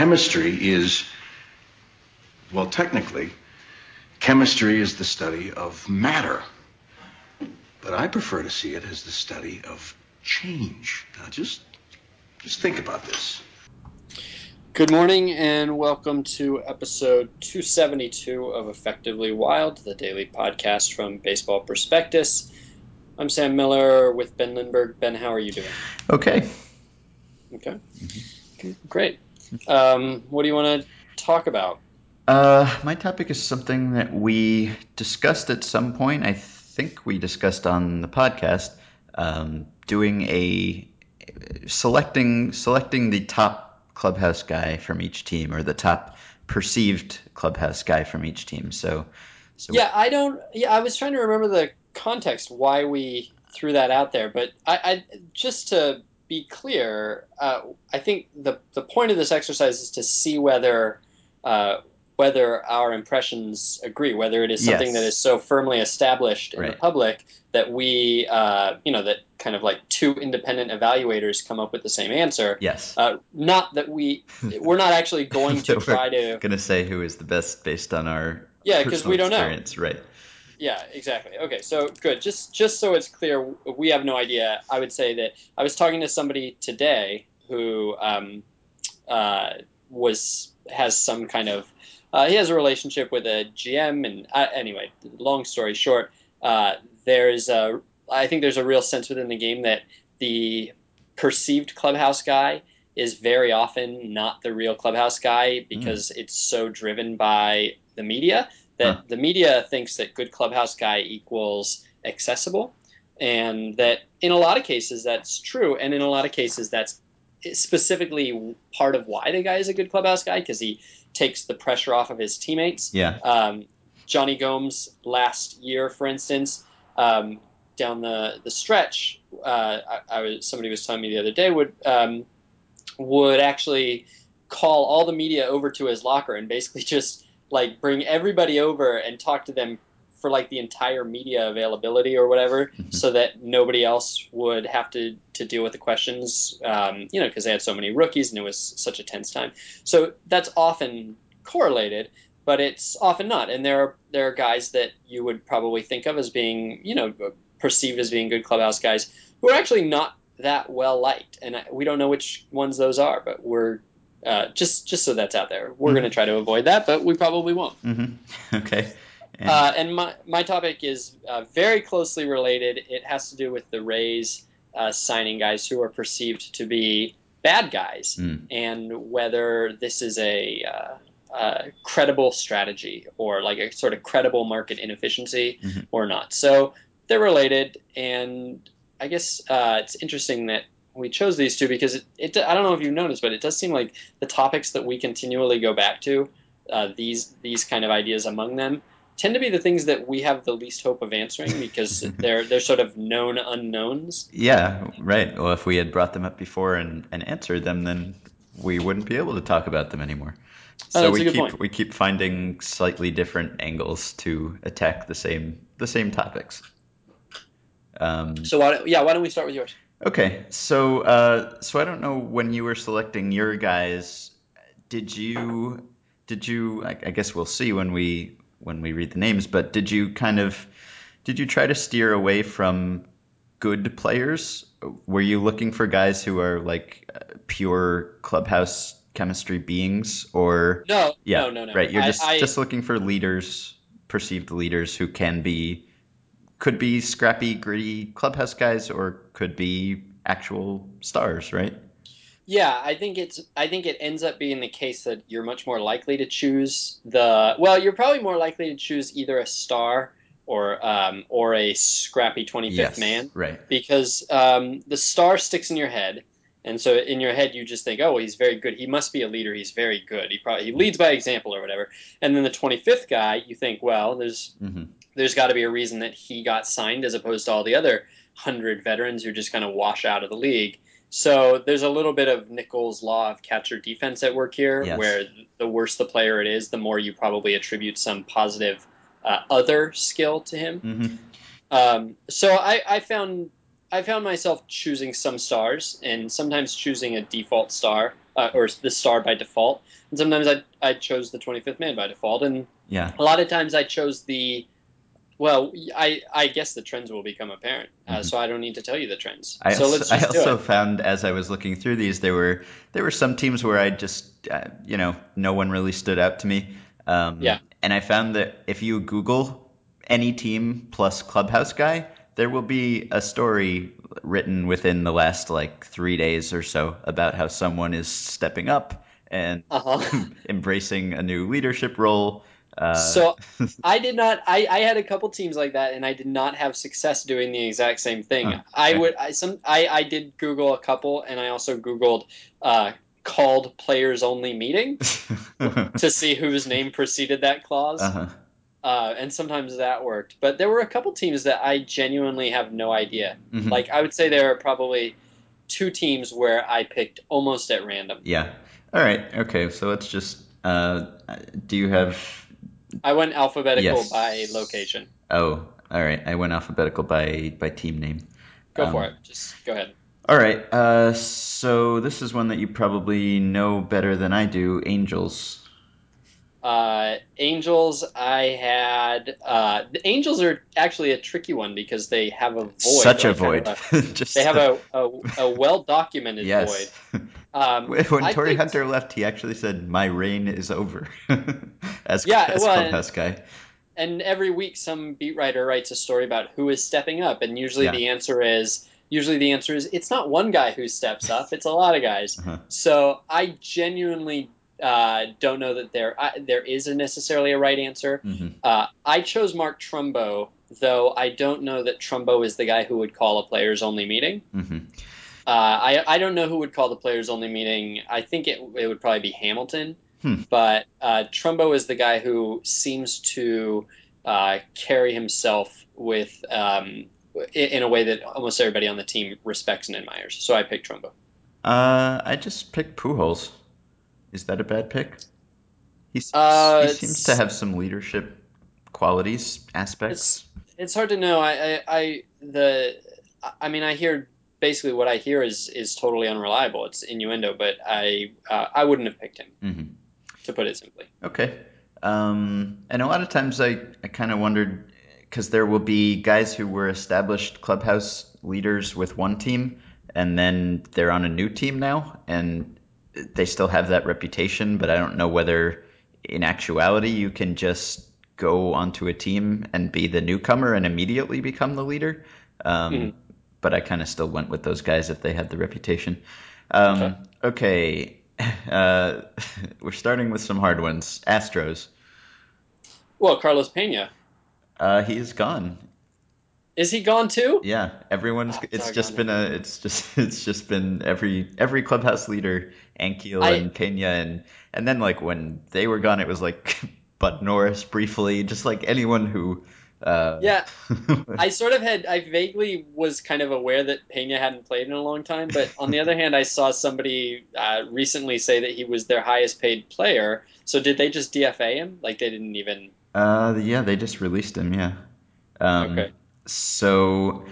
chemistry is, well, technically, chemistry is the study of matter. But I prefer to see it as the study of change. Now, just, just think about this. Good morning and welcome to episode 272 of Effectively Wild, the daily podcast from Baseball Prospectus. I'm Sam Miller with Ben Lindbergh. Ben, how are you doing? Okay. Okay. Mm-hmm. Great. Um, what do you want to talk about? Uh, my topic is something that we discussed at some point. I think we discussed on the podcast um, doing a selecting selecting the top clubhouse guy from each team or the top perceived clubhouse guy from each team. So, so yeah, I don't. Yeah, I was trying to remember the context why we threw that out there, but I, I just to be clear, uh, I think the the point of this exercise is to see whether uh, whether our impressions agree, whether it is something yes. that is so firmly established in right. the public that we, uh, you know, that kind of like two independent evaluators come up with the same answer. Yes. Uh, not that we, we're not actually going to try to. Going to say who is the best based on our. Yeah, because we don't experience. know. Right. Yeah, exactly. Okay, so good. Just just so it's clear, we have no idea. I would say that I was talking to somebody today who um, uh, was has some kind of uh, he has a relationship with a GM, and uh, anyway, long story short, uh, there's a I think there's a real sense within the game that the perceived clubhouse guy is very often not the real clubhouse guy because mm. it's so driven by the media that huh. the media thinks that good clubhouse guy equals accessible and that in a lot of cases that's true and in a lot of cases that's specifically part of why the guy is a good clubhouse guy because he takes the pressure off of his teammates. Yeah. Um, Jonny Gomes last year, for instance, um, down the the stretch, uh, I, I, was somebody was telling me the other day would um, would actually call all the media over to his locker and basically just like bring everybody over and talk to them for like the entire media availability or whatever, mm-hmm. so that nobody else would have to to deal with the questions. Um, you know, because they had so many rookies and it was such a tense time. So that's often correlated, but it's often not. And there are there are guys that you would probably think of as being you know perceived as being good clubhouse guys who are actually not that well liked, and we don't know which ones those are, but we're uh, just just so that's out there. We're mm-hmm. going to try to avoid that, but we probably won't. Mm-hmm. Okay. And, uh, and my, my topic is uh, very closely related. It has to do with the Rays uh, signing guys who are perceived to be bad guys mm. and whether this is a, uh, a, credible strategy or like a sort of credible market inefficiency mm-hmm. or not. So they're related. And I guess uh, it's interesting that we chose these two because it, it, I don't know if you've noticed, but it does seem like the topics that we continually go back to, uh, these these kind of ideas among them, tend to be the things that we have the least hope of answering because they're they're sort of known unknowns. Yeah, right. Well, if we had brought them up before and, and answered them, then we wouldn't be able to talk about them anymore. Oh, so we keep point. we keep finding slightly different angles to attack the same the same topics. Um, so why yeah, why don't we start with yours? Okay, so uh, so I don't know when you were selecting your guys, did you did you I, I guess we'll see when we when we read the names, but did you kind of did you try to steer away from good players? Were you looking for guys who are like uh, pure clubhouse chemistry beings, or no? Yeah, no, no, no. Right, you're I, just I, just looking for leaders, perceived leaders who can be could be scrappy, gritty clubhouse guys, or could be actual stars, right? Yeah, I think it's. I think it ends up being the case that you're much more likely to choose the. Well, you're probably more likely to choose either a star or um, or a scrappy 25th yes, man, right? Because um, the star sticks in your head, and so in your head you just think, oh, well, he's very good. He must be a leader. He's very good. He probably he leads by example or whatever. And then the 25th guy, you think, well, there's mm-hmm. There's got to be a reason that he got signed as opposed to all the other hundred veterans who just kind of wash out of the league. So there's a little bit of Nichols' law of catcher defense at work here, yes. where the worse the player it is, the more you probably attribute some positive uh, other skill to him. Mm-hmm. Um, so I, I, found I found myself choosing some stars and sometimes choosing a default star uh, or the star by default, and sometimes I I chose the 25th man by default, and Yeah. a lot of times I chose the. Well, I I guess the trends will become apparent, uh, Mhm. so I don't need to tell you the trends. I so also, let's I also found as I was looking through these, there were there were some teams where I just uh, you know no one really stood out to me. Um, Yeah. And I found that if you Google any team plus clubhouse guy, there will be a story written within the last like three days or so about how someone is stepping up and Uh huh. embracing a new leadership role. Uh, So I did not. I, I had a couple teams like that, and I did not have success doing the exact same thing. Huh, I would. I some. I, I did Google a couple, and I also Googled uh, called players only meeting to see whose name preceded that clause. uh-huh. Uh, and sometimes that worked. But there were a couple teams that I genuinely have no idea. Mhm. Like I would say there are probably two teams where I picked almost at random. Yeah. All right. Okay. So let's just. Uh, do you have? I went alphabetical Yes. by location. Oh, all right. I went alphabetical by by team name. Go Um, for it. Just go ahead. All right. Uh, so this is one that you probably know better than I do. Angels. Uh, Angels, I had. Uh, the Angels are actually a tricky one because they have a void. Such a like kind void. of Just they have a, a, a well documented yes. void. Um, when I Torii picked- Hunter left, he actually said, "My reign is over." as Yeah, as well, clubhouse guy. and every week some beat writer writes a story about who is stepping up, and usually Yeah. the answer is usually the answer is it's not one guy who steps up, it's a lot of guys. Uh-huh. So I genuinely uh, don't know that there I, there is a necessarily a right answer. hmm Uh, I chose Mark Trumbo, though I don't know that Trumbo is the guy who would call a players only meeting. hmm Uh, I I don't know who would call the players only meeting. I think it it would probably be Hamilton, Hmm. but uh, Trumbo is the guy who seems to uh, carry himself with um, in, in a way that almost everybody on the team respects and admires. So I picked Trumbo. Uh, I just picked Pujols. Is that a bad pick? He seems, Uh, he seems to have some leadership qualities, aspects. It's hard to know. I, I, I the I mean I hear basically what I hear is is totally unreliable. It's innuendo, but I uh, I wouldn't have picked him hmm to put it simply. Okay. Um, and a lot of times I, I kind of wondered because there will be guys who were established clubhouse leaders with one team and then they're on a new team now and they still have that reputation, but I don't know whether in actuality you can just go onto a team and be the newcomer and immediately become the leader. Um, Mhm. But I kind of still went with those guys if they had the reputation. Um, okay. Uh, we're starting with some hard ones. Astros. Well, Carlos Pena Uh, he is gone. Is he gone too? Yeah, everyone's. Oh, it's just been a. It's just. It's just been every every clubhouse leader, Ankiel I- and Pena, and and then like when they were gone, it was like Bud Norris briefly, just like anyone who. Uh, Yeah, I sort of had, I vaguely was kind of aware that Pena hadn't played in a long time, but on the other hand, I saw somebody uh, recently say that he was their highest paid player. So did they just DFA him? Like they didn't even. uh, yeah, they just released him. Yeah. Um, Okay. So.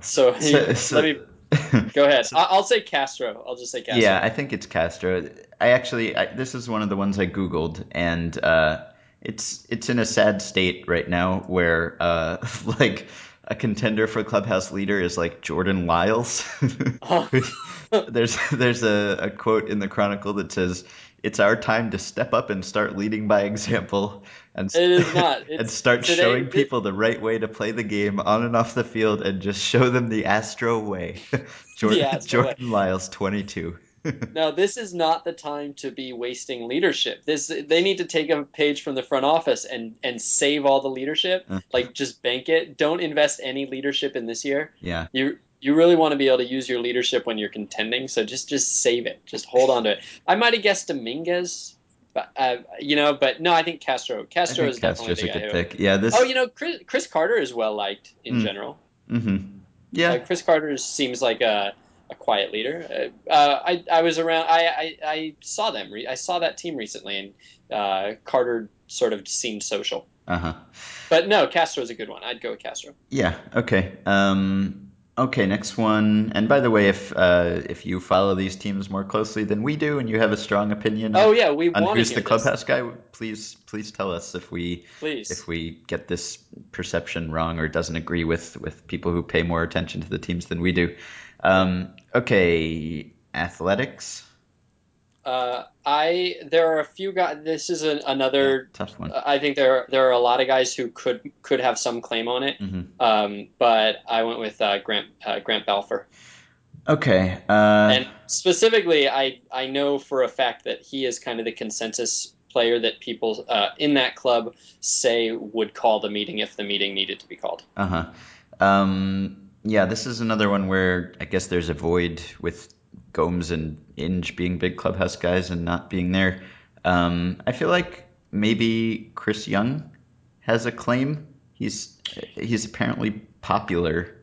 So, he, so, so let me go ahead. I'll say Castro. I'll just say Castro. Yeah, I think it's Castro. I actually, I, this is one of the ones I googled, and uh, it's it's in a sad state right now where uh, like a contender for clubhouse leader is like Jordan Lyles. there's there's a, a quote in the Chronicle that says, "It's our time to step up and start leading by example." And, It is not. and start today- showing people the right way to play the game on and off the field, and just show them the Astro way. Jordan, Astro way. Lyles, 22. No, this is not the time to be wasting leadership. This they need to take a page from the front office and and save all the leadership. Uh. Like just bank it. Don't invest any leadership in this year. Yeah. You you really want to be able to use your leadership when you're contending. So just just save it. Just hold on to it. I might have guessed Dominguez, but uh, you know, but no, I think Castro. Castro think is definitely Castro's a the guy good who. pick. Yeah, this. Oh, you know, Chris, Chris Carter is well liked in Mm. general. hmm Yeah. Uh, Chris Carter seems like a, a quiet leader. Uh, uh, I I was around. I I, I saw them. Re- I saw that team recently, and uh, Carter sort of seemed social. Uh huh. But no, Castro is a good one. I'd go with Castro. Yeah. Okay. Um. Okay, next one. And by the way, if uh, if you follow these teams more closely than we do, and you have a strong opinion, Oh yeah, we on who's the this. clubhouse guy, please please tell us if we Please. if we get this perception wrong or doesn't agree with with people who pay more attention to the teams than we do. Um, okay, athletics. Uh, I there are a few guys. This is an, another. Tough one. I think there there are a lot of guys who could could have some claim on it. hmm Um, but I went with uh, Grant uh, Grant Balfour, Okay. Uh, and specifically, I I know for a fact that he is kind of the consensus player that people uh, in that club say would call the meeting if the meeting needed to be called. Uh huh. Um, yeah, this is another one where I guess there's a void with Gomes and Inge being big clubhouse guys and not being there. Um, I feel like maybe Chris Young has a claim. He's he's apparently popular.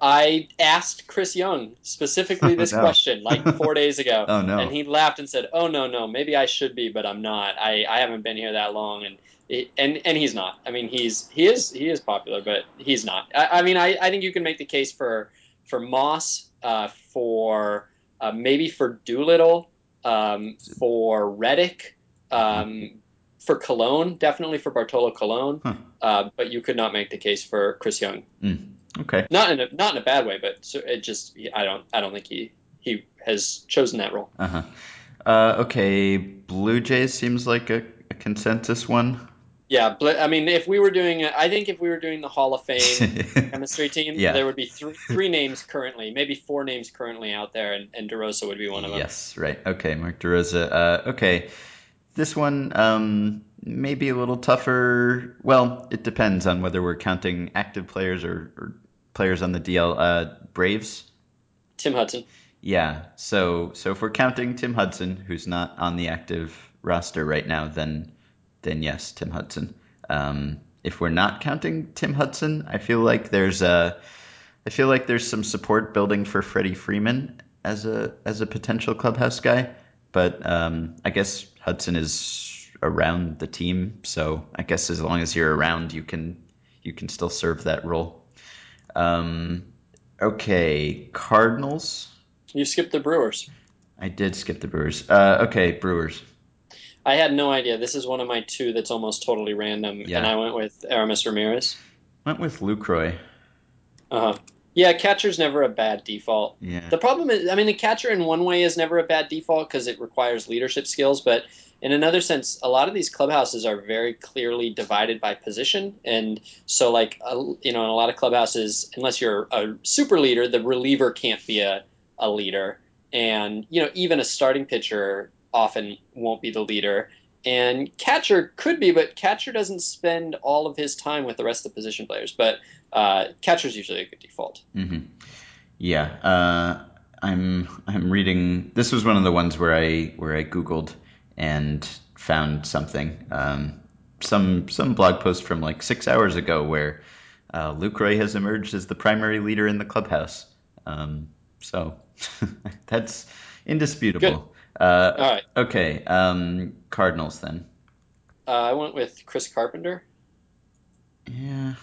I asked Chris Young specifically this Oh, no. question like four days ago. Oh, no. And he laughed and said, "Oh no, no, maybe I should be, but I'm not. I, I haven't been here that long." And it, and and he's not. I mean, he's he is he is popular, but he's not. I, I mean, I, I think you can make the case for for Moss, uh, for uh, maybe for Doolittle, um, for Reddick, um, for Colon, definitely for Bartolo Colon. Huh. Uh, but you could not make the case for Chris Young. Okay. Not in a not in a bad way, but so it just I don't I don't think he he has chosen that role. Uh-huh. Uh Okay. Blue Jays seems like a, a consensus one. Yeah, but I mean, if we were doing, I think if we were doing the Hall of Fame chemistry team, Yeah. there would be three three names currently, maybe four names currently out there, and, and DeRosa would be one of them. Yes, right. Okay, Mark DeRosa. Uh, okay, this one um, may be a little tougher. Well, it depends on whether we're counting active players or, or players on the DL. Uh, Braves. Tim Hudson. Yeah. So so if we're counting Tim Hudson, who's not on the active roster right now, then then yes, Tim Hudson. Um, if we're not counting Tim Hudson, I feel like there's a I feel like there's some support building for Freddie Freeman as a as a potential clubhouse guy, but um, I guess Hudson is around the team, so I guess as long as you're around, you can you can still serve that role. Um, okay, Cardinals. You skipped the Brewers. I did skip the Brewers. Uh, okay, Brewers. I had no idea. This is one of my two that's almost totally random, Yeah. and I went with Aramis Ramirez. Went with Lucroy. Uh huh. Yeah, catcher's never a bad default. Yeah. The problem is, I mean, the catcher in one way is never a bad default because it requires leadership skills, but in another sense, a lot of these clubhouses are very clearly divided by position, and so like uh, you know, in a lot of clubhouses, unless you're a super leader, the reliever can't be a a leader, and you know, even a starting pitcher often won't be the leader. And catcher could be, but catcher doesn't spend all of his time with the rest of the position players. But uh, catcher's usually a good default. hmm Yeah. Uh, I'm I'm reading. This was one of the ones where I where I googled and found something. Um, some some blog post from like six hours ago where uh, Lucroy has emerged as the primary leader in the clubhouse. Um, so that's indisputable. Uh, All right. okay. Um, Cardinals then. Uh, I went with Chris Carpenter. Yeah.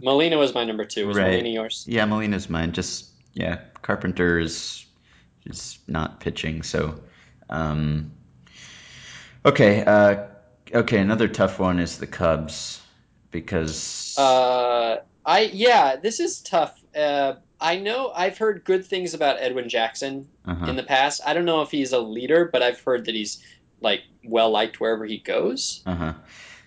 Molina was my number two. Was Right. Molina yours? Yeah, Molina's mine. Just yeah, Carpenter is is not pitching, so um, okay. Uh, okay, another tough one is the Cubs because Uh, I yeah, this is tough. Uh, I know I've heard good things about Edwin Jackson uh-huh. in the past. I don't know if he's a leader, but I've heard that he's like well liked wherever he goes. uh-huh.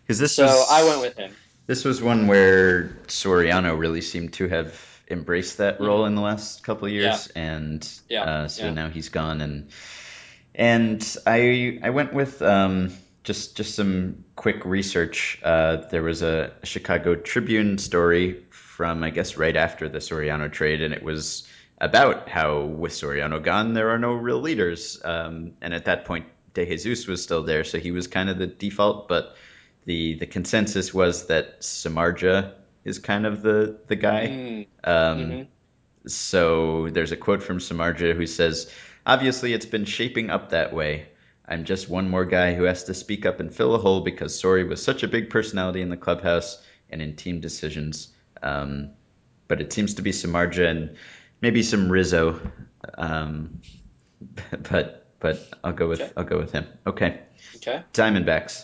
Because this So was, I went with him. this was one where Soriano really seemed to have embraced that role in the last couple of years, and Mm-hmm. Yeah, uh, so yeah. now he's gone, and and I I went with um, just just some quick research. Uh, there was a Chicago Tribune story from I guess right after the Soriano trade, and it was about how with Soriano gone, there are no real leaders, um, and at that point. DeJesus was still there, so he was kind of the default, but the the consensus was that Samardzija is kind of the the guy. Mm, Um, mhm. So there's a quote from Samardzija who says, "Obviously, it's been shaping up that way. I'm just one more guy who has to speak up and fill a hole because Sori was such a big personality in the clubhouse and in team decisions." Um, but it seems to be Samardzija and maybe some Rizzo. Um, but but I'll go with Okay. I'll go with him. Okay, Okay. Diamondbacks.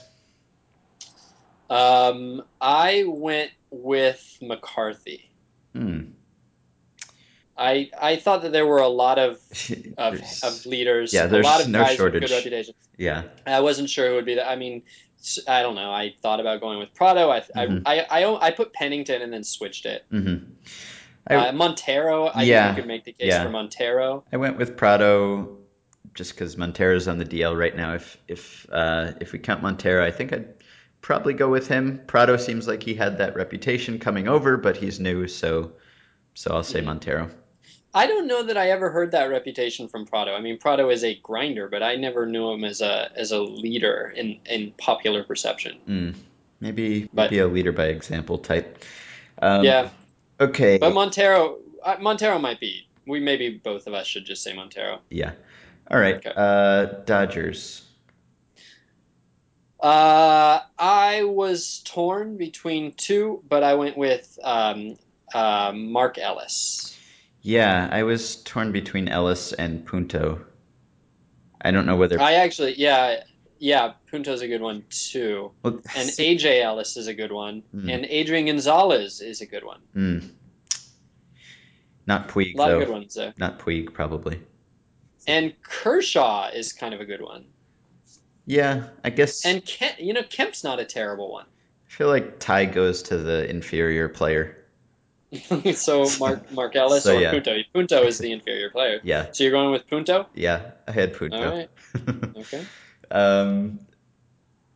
Um, I went with McCarthy. Hmm. I I thought that there were a lot of of, of leaders, yeah, a there's lot of no guys with shortage. good reputations. yeah. I wasn't sure who would be that. I mean, I don't know. I thought about going with Prado. I Mhm. I, I, I I put Pennington and then switched it. hmm I, Uh, Montero. I Yeah, think you could make the case yeah. for Montero. I went with Prado just because Montero's on the DL right now. If if uh, if we count Montero, I think I'd probably go with him. Prado seems like he had that reputation coming over, but he's new, so so I'll say Mhm. Montero. I don't know that I ever heard that reputation from Prado. I mean, Prado is a grinder, but I never knew him as a as a leader in in popular perception. Mm, maybe But- maybe a leader by example type. Um, yeah, Okay. but Montero uh, Montero might be. We maybe both of us should just say Montero. yeah. All right. Okay. Uh, Dodgers. Uh, I was torn between two, but I went with um, uh, Mark Ellis. Yeah, I was torn between Ellis and Punto. I don't know whether. I actually, yeah, yeah, Punto's a good one too, well, and AJ Ellis is a good one, Hmm. and Adrian Gonzalez is a good one. Mm. Not Puig A lot though. of good ones there. Not Puig, probably. And Kershaw is kind of a good one. Yeah, I guess. And Kemp, you know, Kemp's not a terrible one. I feel like tie goes to the inferior player. so Mark Mark Ellis So, or yeah. Punto. Punto is the inferior player. Yeah, So you're going with Punto? yeah, I had Punto. All right. Okay. um,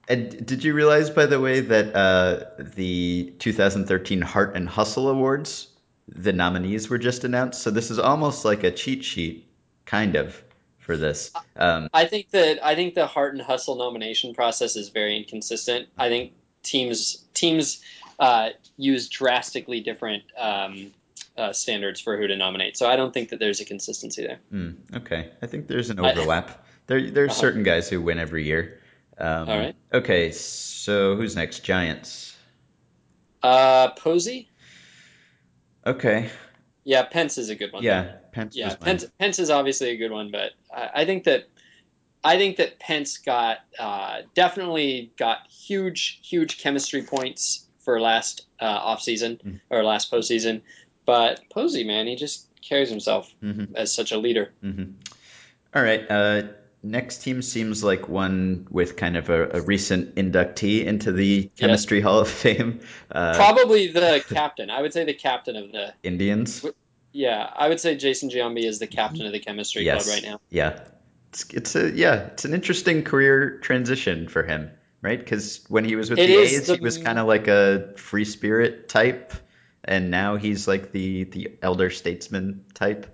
and did you realize, by the way, that uh, the 2013 Heart and Hustle Awards, the nominees were just announced? So this is almost like a cheat sheet, kind of, for this. Um, I think that I think the Heart and Hustle nomination process is very inconsistent. I think teams teams uh, use drastically different um, uh, standards for who to nominate. So I don't think that there's a consistency there. hmm, okay, I think there's an I- overlap. There, there's Uh-huh. certain guys who win every year. Um, All right. Okay, so who's next? Giants. Uh, Posey? Okay. Yeah, Pence is a good one. Yeah, Pence Yeah. Pence, Pence is obviously a good one, but I, I think that I think that Pence got uh, definitely got huge, huge chemistry points for last uh, offseason Mhm. or last postseason. But Posey, man, he just carries himself hmm as such a leader. hmm All right. Uh, next team seems like one with kind of a, a recent inductee into the Chemistry Hall of Fame. Uh, Probably the captain. I would say the captain of the. Indians. Yeah, I would say Jason Giambi is the captain of the chemistry Yes. club right now. Yeah. It's, it's a yeah. It's an interesting career transition for him, right? Because when he was with It the A's, the- he was kind of like a free spirit type, and now he's like the the elder statesman type.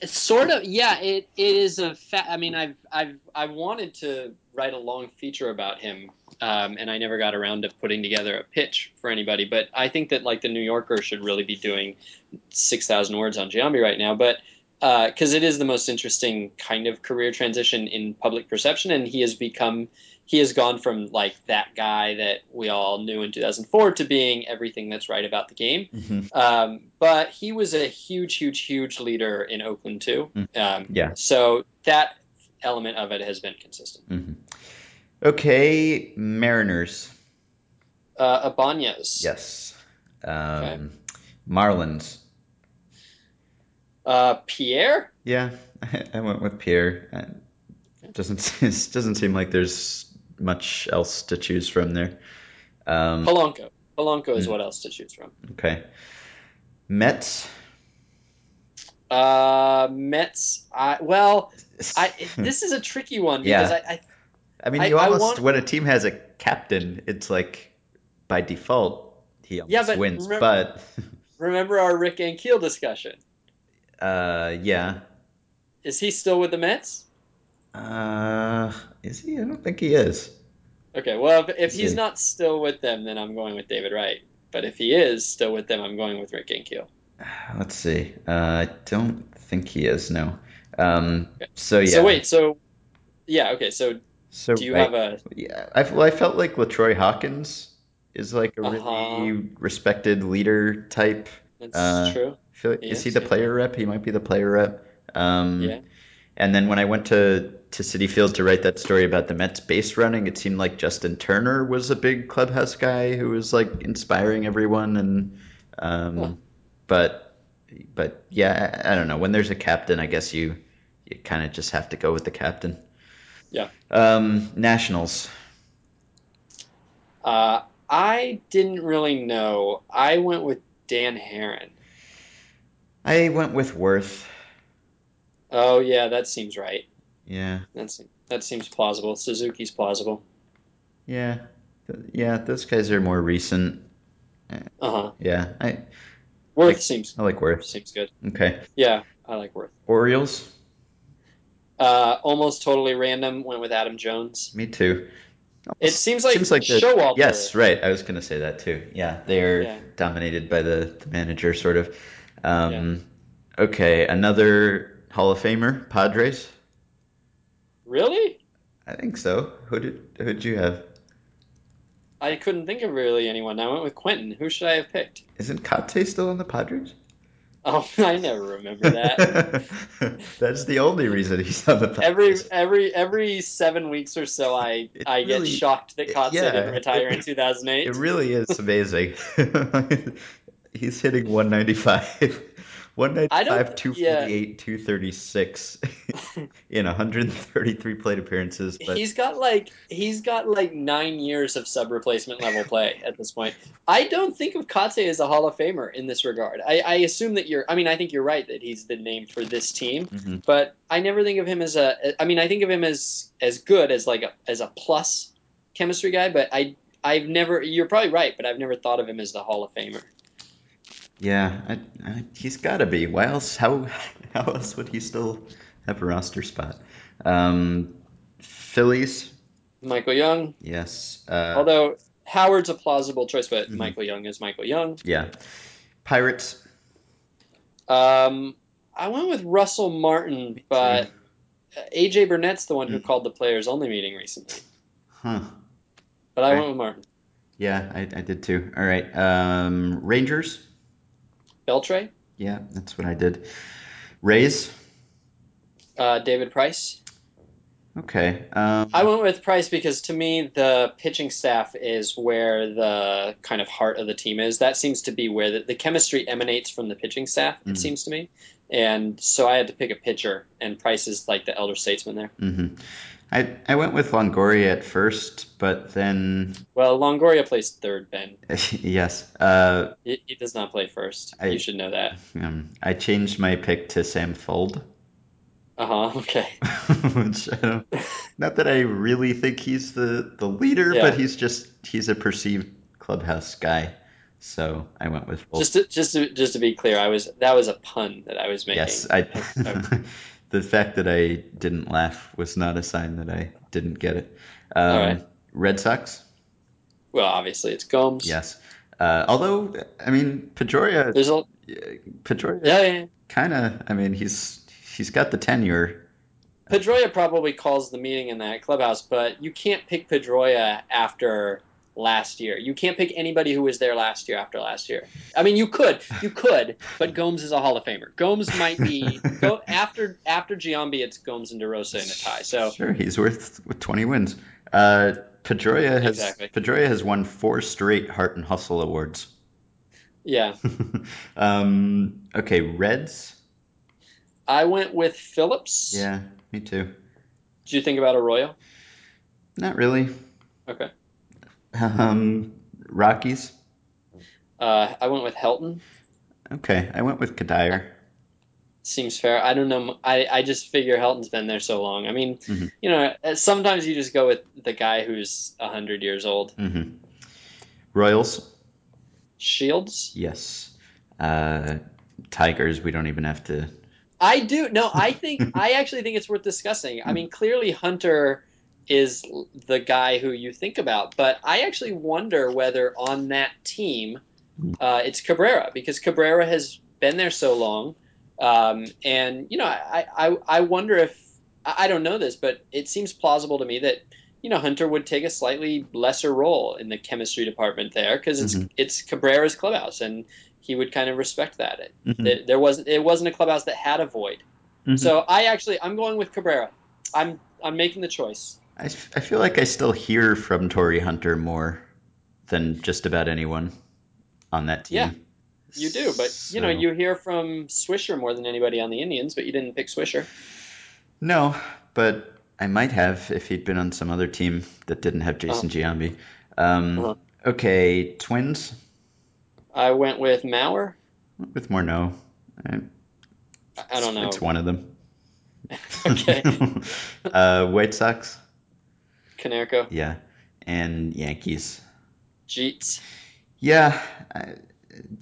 It's sort of yeah. It it is a fa- I mean, I've I've I wanted to write a long feature about him, um, and I never got around to putting together a pitch for anybody. But I think that like the New Yorker should really be doing six thousand words on Giambi right now. But because it is the most interesting kind of career transition in public perception, and he has become he has gone from like that guy that we all knew in 2004 to being everything that's right about the game. Mhm. Um, but he was a huge, huge, huge leader in Oakland too. Mm. Um, Yeah. So that element of it has been consistent. hmm Okay, Mariners. Uh, Ibanez. Yes. Um, Okay. Marlins. Uh, Pierre. Yeah, I went with Pierre. Uh, Doesn't doesn't seem like there's much else to choose from there. Um, Polanco. Polanco is Mm. what else to choose from. okay. Mets. Uh, Mets. I well, I this is a tricky one because Yeah. I, I I mean, you almost want- when a team has a captain, it's like by default he almost Yeah, but wins. remem- But remember our Rick Ankiel discussion. Uh, yeah. Is he still with the Mets? Uh, is he? I don't think he is. Okay, well, if, if he's see. not still with them, then I'm going with David Wright. But if he is still with them, I'm going with Rick Ankiel. Let's see. Uh, I don't think he is. No. Um, so yeah. So wait, so yeah, okay. So So do you I- have a Yeah, I, well, I felt like Latroy Hawkins is like a really Uh-huh. respected leader type, That's Uh, true. Feel like, He is he the yeah. player rep? He might be the player rep. Um, Yeah. And then when I went to to Citi Field to write that story about the Mets base running, it seemed like Justin Turner was a big clubhouse guy who was like inspiring everyone. And um, but but yeah, I, I don't know. When there's a captain, I guess you you kind of just have to go with the captain. Yeah. Um, Nationals. Uh, I didn't really know. I went with Dan Haren. I went with Werth. Oh yeah, that seems right. Yeah. That's that seems plausible. Suzuki's plausible. Yeah. Yeah, those guys are more recent. Uh huh. Yeah, I Werth seems I like Werth. seems good. Okay. Yeah, I like Werth. Orioles. Uh, almost totally random. Went with Adam Jones. Me too. It seems like, Seems like the- Showalter. Yes, right. I was going to say that too. Yeah, they're Yeah. dominated by the, the manager, sort of. Um, Okay, another Hall of Famer, Padres. Really? I think so. Who did who did you have? I couldn't think of really anyone. I went with Quentin. Who should I have picked? Isn't Kate still on the Padres? Oh, I never remember that. That's the only reason he's on the every Padres. every every seven weeks or so, I It I get shocked that it- Kotsay yeah, didn't retire in 2008. It really is amazing. He's hitting 195. 195, 248, 236 in 133 plate appearances. But he's got like he's got like nine years of sub replacement level play at this point. I don't think of Kotsay as a Hall of Famer in this regard. I, I assume that you're. I mean, I think you're right that he's the name for this team, Mhm. but I never think of him as a. I mean, I think of him as as good as like a as a plus chemistry guy, but I I've never. You're probably right, but I've never thought of him as the Hall of Famer. Yeah, I, I, he's got to be. Why else? How how else would he still have a roster spot? Um, Phillies, Michael Young, yes. Uh, although Howard's a plausible choice, but Mhm. Michael Young is Michael Young. yeah. Pirates. Um, I went with Russell Martin, but AJ Burnett's the one who Mm. called the players only meeting recently. Huh. But I went with Martin. Yeah, I, I did too. All right. Um, Rangers. Beltre, Yeah, that's what I did. Rays. uh, David Price. Okay. Um, I went with Price because to me the pitching staff is where the kind of heart of the team is. That seems to be where the, the chemistry emanates from the pitching staff. It Mhm. seems to me, and so I had to pick a pitcher, and Price is like the elder statesman there. mhm. I I went with Longoria at first, but then Well, Longoria plays third. Ben, yes, uh, he, he does not play first. I- you should know that. um, I changed my pick to Sam Fuld. Uh huh. Okay. Which not that I really think he's the the leader, Yeah. but he's just he's a perceived clubhouse guy. So I went with Fuld. Just to, just to, just to be clear, I was that was a pun that I was making. Yes, I. I- the fact that I didn't laugh was not a sign that I didn't get it. Um, All right. Red Sox, well, obviously it's Gomes. yes. Uh, although, I mean, Pedroia, There's a Pedroia, yeah, yeah. yeah. kind of. I mean, he's he's got the tenure. Pedroia probably calls the meeting in that clubhouse, but you can't pick Pedroia after last year. You can't pick anybody who was there last year after last year. I mean, you could, you could, but Gomes is a Hall of Famer. Gomes might be go after after Giambi. It's Gomes and DeRosa in a tie. So sure, he's worth with 20 wins. Uh, Pedroia has Exactly. Pedroia has won four straight Heart and Hustle awards. yeah, um, okay, Reds. I went with Phillips. Yeah, me too. Did you think about Arroyo? Not really. Okay. Um, Rockies. Uh, I went with Helton. Okay, I went with Cuddyer. Seems fair. I don't know. I, I just figure Helton's been there so long. I mean, Mhm. you know, uh, sometimes you just go with the guy who's hundred years old. hmm Royals. Shields. Yes. Uh, Tigers. We don't even have to. I do. No, I think I actually think it's worth discussing. I mean, clearly Hunter is the guy who you think about, but I actually wonder whether on that team uh, it's Cabrera because Cabrera has been there so long, um, and you know, I, I I wonder if I don't know this, but it seems plausible to me that you know Hunter would take a slightly lesser role in the chemistry department there because it's Mhm. it's Cabrera's clubhouse, and he would kind of respect that. It, Mhm. there, there was it wasn't a clubhouse that had a void. Mhm. So I actually I'm going with Cabrera. I'm I'm making the choice. I, f- I feel like I still hear from Torii Hunter more than just about anyone on that team. Yeah, You do, but you know you hear from Swisher more than anybody on the Indians, but you didn't pick Swisher. No, but I might have if he'd been on some other team that didn't have Jason Giambi. Um, Uh-huh. Okay, Twins I went with Mauer. with. I, I- I don't know. It's one of them. Okay. uh, White Sox, Konerko, yeah, and Yankees. Jeets. Yeah, I,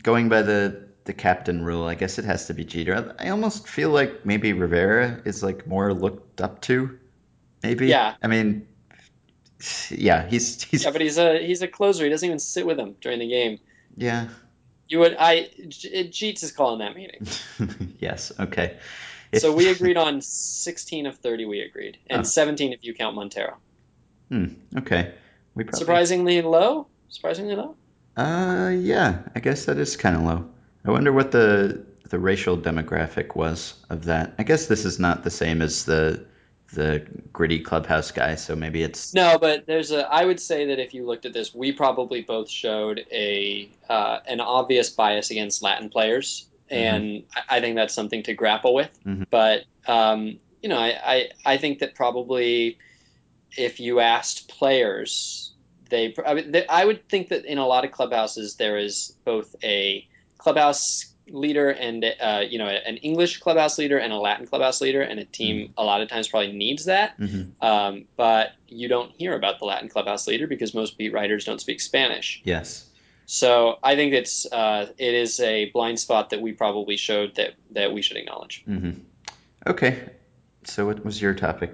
going by the the captain rule, I guess it has to be Jeter. I, I almost feel like maybe Rivera is like more looked up to. Maybe. Yeah. I mean, yeah, he's he's Yeah, but he's a he's a closer. He doesn't even sit with him during the game. yeah. You would I Jeets is calling that meeting. yes. Okay. So we agreed on 16 of 30. We agreed, and Oh. 17 if you count Montero. Hmm, okay. We probably. Surprisingly low. Surprisingly low. Uh, yeah. I guess that is kind of low. I wonder what the the racial demographic was of that. I guess this is not the same as the the gritty clubhouse guy, so maybe it's No, but there's a. I would say that if you looked at this, we probably both showed a uh, an obvious bias against Latin players, and I, I think that's something to grapple with. Mhm. But um, you know, I, I I think that probably if you asked players, they I, mean, they I would think that in a lot of clubhouses there is both a clubhouse leader and uh, you know an English clubhouse leader and a Latin clubhouse leader, and a team a lot of times probably needs that. Mhm. Um, but you don't hear about the Latin clubhouse leader because most beat writers don't speak Spanish. yes. So I think it's uh, it is a blind spot that we probably showed that that we should acknowledge. hmm Okay. So what was your topic?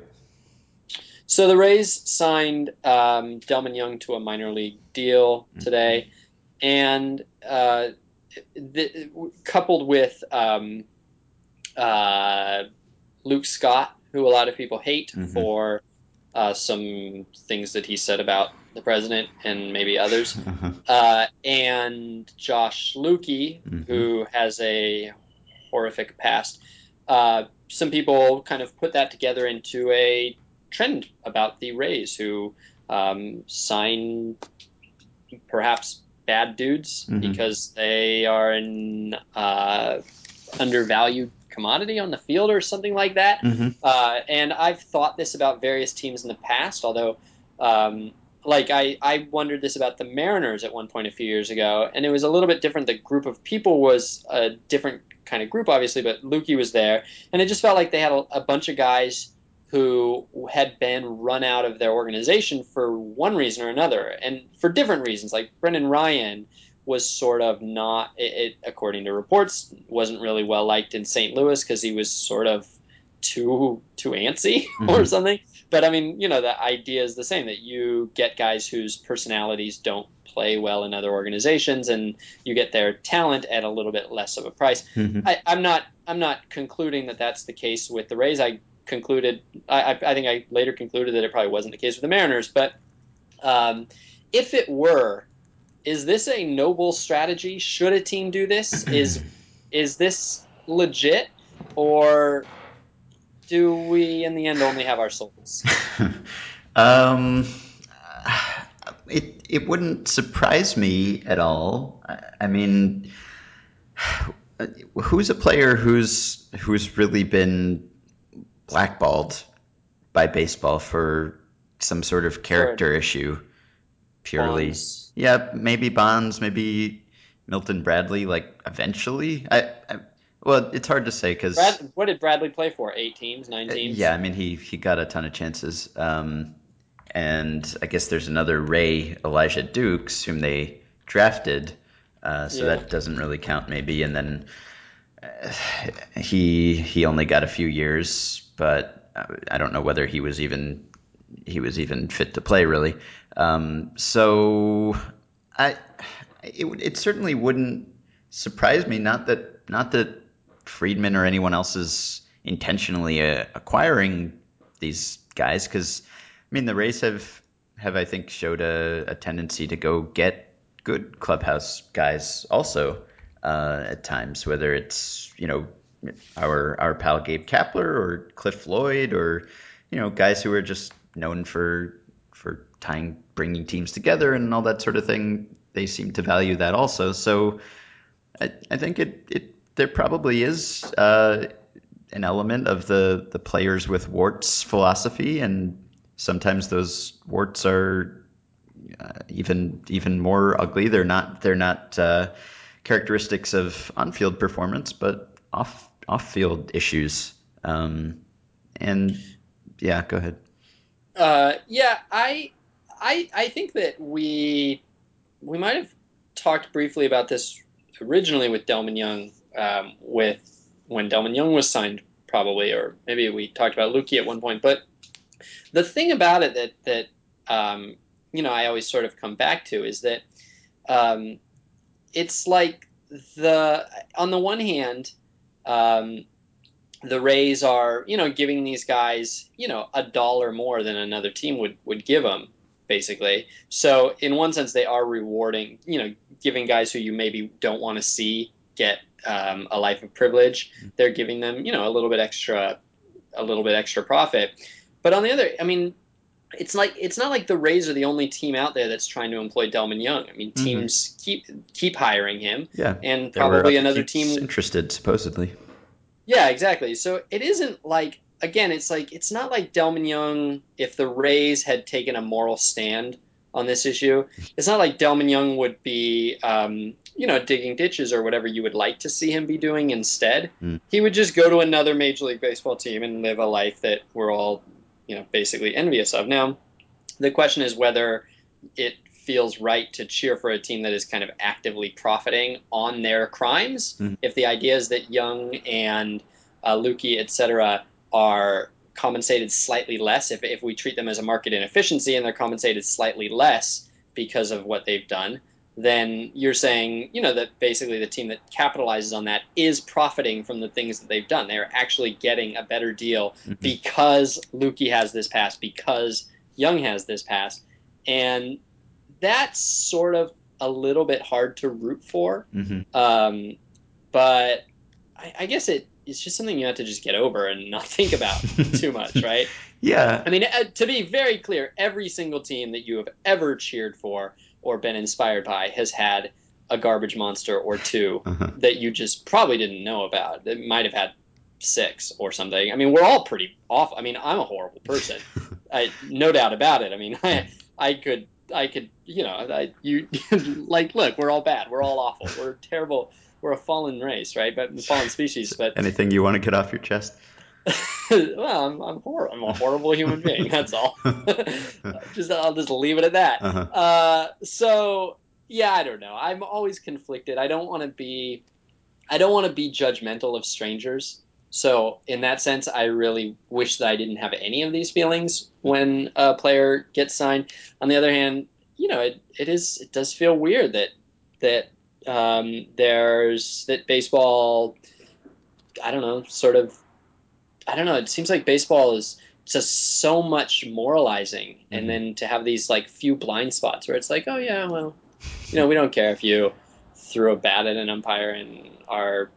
So the Rays signed um, Delmon Young to a minor league deal today, and uh, the, coupled with um, uh, Luke Scott, who a lot of people hate Mhm. for uh, some things that he said about the president and maybe others, Uh-huh. uh, and Josh Lueke, Mhm. who has a horrific past. Uh, some people kind of put that together into a trend about the Rays, who um, sign perhaps bad dudes Mhm. because they are an uh, undervalued commodity on the field or something like that. Mhm. Uh, and I've thought this about various teams in the past, although, um, like, I, I wondered this about the Mariners at one point a few years ago, and it was a little bit different. The group of people was a different kind of group, obviously, but Lueke was there, and it just felt like they had a, a bunch of guys who had been run out of their organization for one reason or another, and for different reasons. Like Brendan Ryan was sort of not, it, according to reports, wasn't really well liked in St. Louis because he was sort of too too antsy or Mhm. something. But I mean, you know, the idea is the same that you get guys whose personalities don't play well in other organizations, and you get their talent at a little bit less of a price. Mhm. I, I'm not I'm not concluding that that's the case with the Rays. I concluded I, I think I later concluded that it probably wasn't the case with the Mariners. But um, if it were, is this a noble strategy? Should a team do this? Is is this legit, or do we in the end only have our souls? um, it it wouldn't surprise me at all. I, I mean, who's a player who's who's really been blackballed by baseball for some sort of character issue? Purely, Bonds. yeah, maybe Bonds, maybe Milton Bradley. Like eventually, I, I well, it's hard to say because what did Bradley play for? Eight teams, nine teams. Uh, Yeah, I mean he he got a ton of chances. Um, and I guess there's another Ray Elijah Dukes whom they drafted, uh, so Yeah. that doesn't really count maybe. And then uh, he he only got a few years, but I- don't know whether he was even he was even fit to play really. Um, so I it it certainly wouldn't surprise me not that not that Friedman or anyone else is intentionally uh, acquiring these guys because I mean, the Rays have have I think showed a, a tendency to go get good clubhouse guys also uh, at times, whether it's you know our our pal Gabe Kapler or Cliff Floyd or you know guys who are just known for for tying bringing teams together and all that sort of thing. They seem to value that also. So I, I think it, it there probably is uh, an element of the the players with warts philosophy, and sometimes those warts are uh, even even more ugly. They're not they're not uh, characteristics of on field performance, but off off field issues. Um, and yeah, go ahead. Uh, yeah, I I I think that we we might have talked briefly about this originally with Delmon Young, um, with when Delmon Young was signed, probably, or maybe we talked about Lueke at one point. But the thing about it that that um, you know I always sort of come back to is that um, it's like the on the one hand. Um, the Rays are, you know, giving these guys, you know, a dollar more than another team would would give them, basically. So in one sense, they are rewarding, you know, giving guys who you maybe don't want to see get um, a life of privilege. They're giving them, you know, a little bit extra, a little bit extra profit. But on the other, I mean, it's like it's not like the Rays are the only team out there that's trying to employ Delmon Young. I mean, teams mm-hmm. keep keep hiring him. Yeah, and probably another team interested supposedly. Yeah, exactly. So it isn't like again, it's like it's not like Delmon Young if the Rays had taken a moral stand on this issue. It's not like Delmon Young would be, um, you know, digging ditches or whatever you would like to see him be doing instead. Mm. He would just go to another Major League Baseball team and live a life that we're all, you know, basically envious of. Now, the question is whether it feels right to cheer for a team that is kind of actively profiting on their crimes. Mm-hmm. If the idea is that Young and uh, Lueke, et cetera, are compensated slightly less, if, if we treat them as a market inefficiency and they're compensated slightly less because of what they've done, then you're saying, you know, that basically the team that capitalizes on that is profiting from the things that they've done. They're actually getting a better deal mm-hmm. because Lueke has this pass, because Young has this pass. And that's sort of a little bit hard to root for. Mm-hmm. Um, but I, I, guess it it's just something you have to just get over and not think about too much, right? Yeah. I mean, uh, to be very clear, every single team that you have ever cheered for or been inspired by has had a garbage monster or 2 uh-huh. that you just probably didn't know about. It might have had six or something. I mean, we're all pretty awful. I mean, I'm a horrible person, I, no doubt about it. I mean, I, I could I could, you know, I, you like, look, we're all bad. We're all awful. We're terrible. We're a fallen race, right? But fallen species. But anything you want to get off your chest? well, I'm I'm, hor- I'm a horrible human being. That's all. just I'll just leave it at that. Uh-huh. Uh, so yeah, I don't know. I'm always conflicted. I don't want to be, I don't want to be judgmental of strangers. So in that sense, I really wish that I didn't have any of these feelings when a player gets signed. On the other hand, you know, it, it is it does feel weird that that um, there's that baseball. I don't know, sort of. I don't know. It seems like baseball is just so much moralizing, mm-hmm. and then to have these like few blind spots where it's like, oh yeah, well, you know, we don't care if you threw a bat at an umpire and are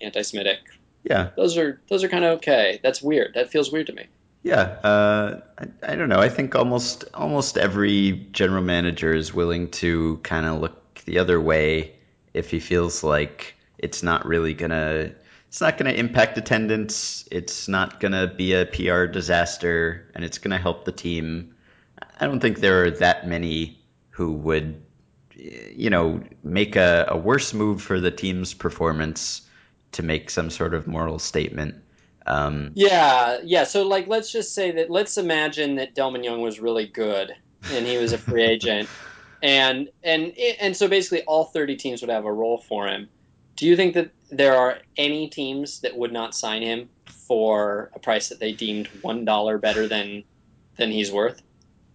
anti-Semitic. Yeah. Those are those are kind of okay. That's weird. That feels weird to me. Yeah uh, I, I, don't know. I think almost almost every general manager is willing to kind of look the other way if he feels like it's not really gonna it's not gonna impact attendance it's not gonna be a pr disaster and it's gonna help the team i don't think there are that many who would you know make a, a worse move for the team's performance to make some sort of moral statement. Um, yeah, yeah. So like, let's just say that let's imagine that Delmon Young was really good and he was a free agent, and and and so basically all thirty teams would have a role for him. Do you think that there are any teams that would not sign him for a price that they deemed one dollar better than than he's worth?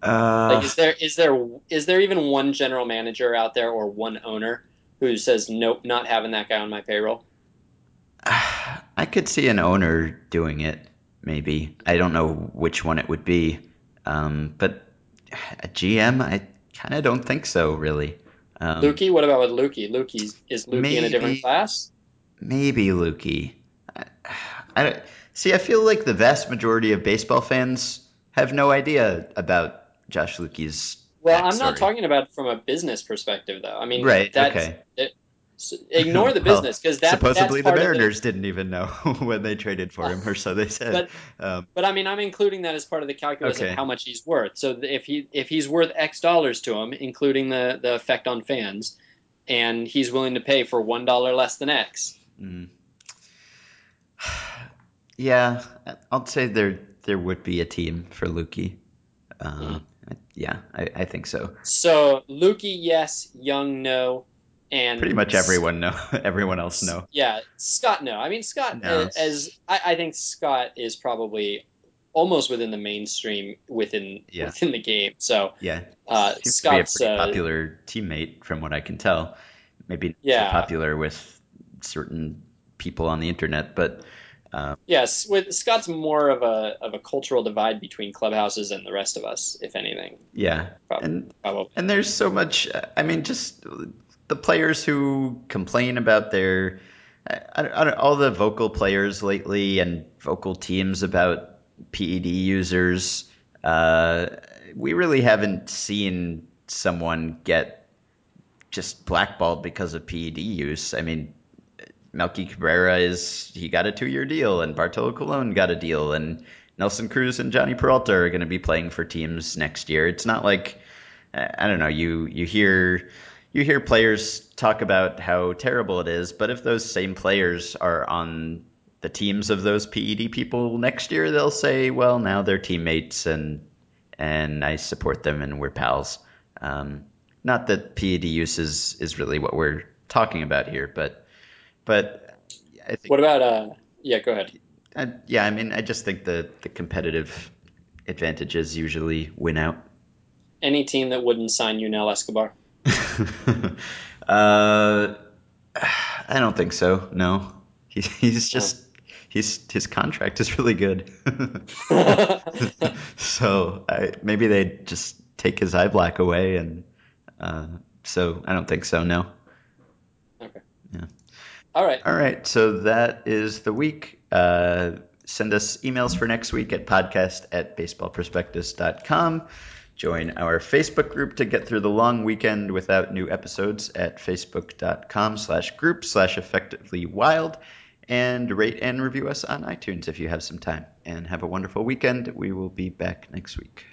Uh, like, is there is there is there even one general manager out there or one owner who says nope, not having that guy on my payroll? I could see an owner doing it, maybe. I don't know which one it would be. Um, but a GM, I kind of don't think so, really. Um, Lueke, what about with Lueke? Lueke is Lueke maybe, in a different class? Maybe Lueke. I, I, see. I feel like the vast majority of baseball fans have no idea about Josh Lueke's. Well, backstory. I'm not talking about from a business perspective, though. I mean, right? That's, okay. It, ignore the business because well, that supposedly the Mariners the, didn't even know when they traded for him, or so they said. But, um, but I mean, I'm including that as part of the calculus okay. of how much he's worth. So if he if he's worth X dollars to him, including the the effect on fans, and he's willing to pay for one dollar less than X. Mm. Yeah, I'll say there there would be a team for Lueke. Uh, mm. Yeah, I, I think so. So Lueke, yes. Young, no and pretty much everyone know everyone else know yeah scott no i mean scott no. as I, I, think scott is probably almost within the mainstream within yeah. within the game so yeah uh, scott's a uh, popular teammate from what i can tell maybe yeah. So popular with certain people on the internet but um, yes with scott's more of a of a cultural divide between clubhouses and the rest of us if anything yeah probably, and probably. and there's so much i mean just the players who complain about their I, I, all the vocal players lately and vocal teams about PED users. Uh, we really haven't seen someone get just blackballed because of PED use. I mean, Melky Cabrera is he got a two year deal, and Bartolo Colon got a deal, and Nelson Cruz and Jhonny Peralta are going to be playing for teams next year. It's not like I don't know. You you hear you hear players talk about how terrible it is, but if those same players are on the teams of those PED people next year, they'll say, "Well, now they're teammates, and and I support them, and we're pals." Um, not that PED use is is really what we're talking about here, but but I think. What about uh? Yeah, go ahead. I, yeah, I mean, I just think the the competitive advantages usually win out. Any team that wouldn't sign Yunel Escobar. uh, I don't think so. No, he, he's just he's his contract is really good. so I, maybe they just take his eye black away, and uh, so I don't think so. No. Okay. Yeah. All right. All right. So that is the week. Uh, send us emails for next week at podcast at baseballprospectus.com. Join our Facebook group to get through the long weekend without new episodes at facebook.com slash group slash effectively wild. And rate and review us on iTunes if you have some time. And have a wonderful weekend. We will be back next week.